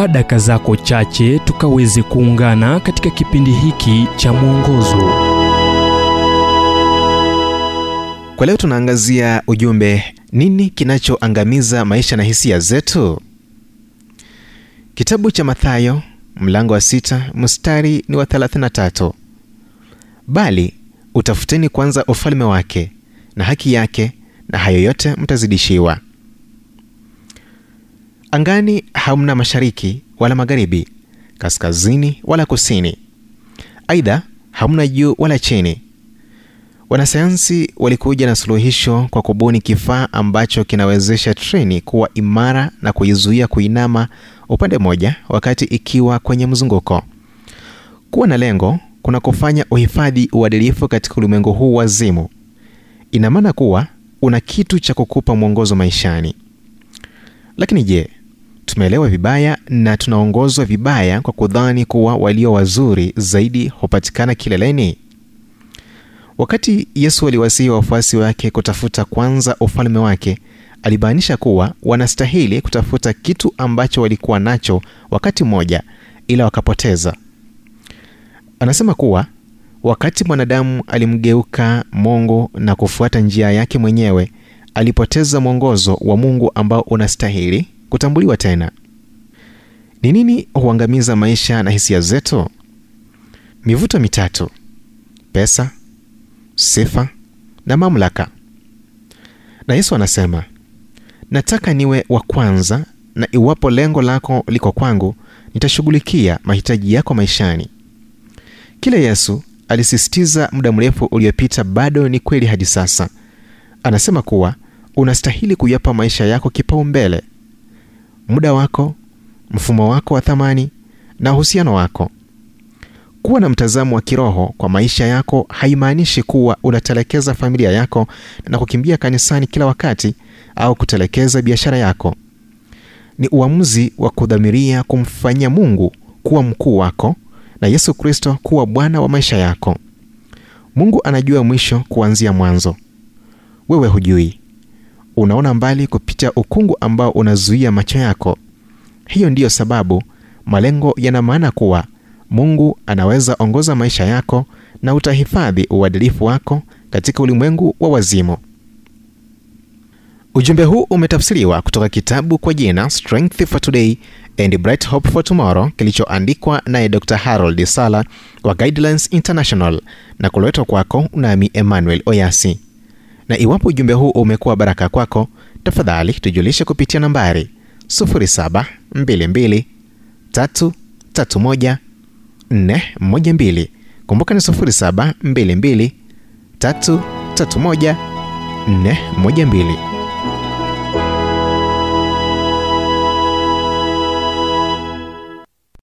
chukua daka zako chache tukaweze kuungana katika kipindi hiki cha mwongozo. Kwa leo tunaangazia ujumbe nini kinachoangamiza maisha na hisia zetu? Kitabu cha mathayo mlango wa sita mstari ni wa 33 bali utafuteni kwanza ufalme wake na haki yake na hayo yote mtazidishiwa angani hamna mashariki wala magharibi kaskazini wala kusini. Aidha hamna juu wala chini. Wanasayansi walikuja na suluhisho kwa kubuni kifaa ambacho kinawezesha treni kuwa imara na kuizuia kuinama upande mmoja wakati ikiwa kwenye mzunguko. Kuwa na lengo kuna kufanya uhifadhi uadilifu katika ulimwengu huu wazimu. Ina maana kuwa una kitu cha kukupa mwongozo maishani. Lakini je tumeelewa vibaya na tunaongozwa vibaya kwa kudhani kuwa walio wazuri zaidi hupatikana kileleni. Wakati yesu aliwasihi wafuasi wake kutafuta kwanza ufalme wake alibainisha kuwa wanastahili kutafuta kitu ambacho walikuwa nacho wakati mmoja ila wakapoteza. Anasema kuwa wakati mwanadamu alimgeuka mungu na kufuata njia yake mwenyewe alipoteza mwongozo wa mungu ambao unastahili kutambuliwa tena. Ni nini huangamiza maisha na hisia zetu? Mivuto mitatu pesa sifa na mamlaka. Na yesu anasema nataka niwe wa kwanza na iwapo lengo lako liko kwangu nitashughulikia mahitaji yako maishani. Kile yesu alisisitiza muda mrefu uliopita bado ni kweli hadi sasa. Anasema kuwa unastahili kuyapa maisha yako kipaumbele muda wako mfumo wako wa thamani na uhusiano wako. Kuwa na mtazamo wa kiroho kwa maisha yako haimaanishi kuwa unatelekeza familia yako na kukimbia kanisani kila wakati au kutelekeza biashara yako. Ni uamuzi wa kudhamiria kumfanyia mungu kuwa mkuu wako na yesu kristo kuwa bwana wa maisha yako. Mungu anajua mwisho kuanzia mwanzo. Wewe hujui unaona mbali kupitia ukungu ambao unazuia macho yako. Hiyo ndiyo sababu malengo yana maana kuwa mungu anaweza ongoza maisha yako na utahifadhi uadilifu wako katika ulimwengu wa wazimu. Ujumbe huu umetafsiriwa kutoka kitabu kwa jina strength for today and bright hope for tomorrow kilichoandikwa naye dr harold sala wa guidelines international na kuletwa kwako nami emmanuel oyasi na iwapo ujumbe huu umekuwa baraka kwako tafadhali tujulishe kupitia nambari 0722 331 412 kumbuka ni 0722 331 412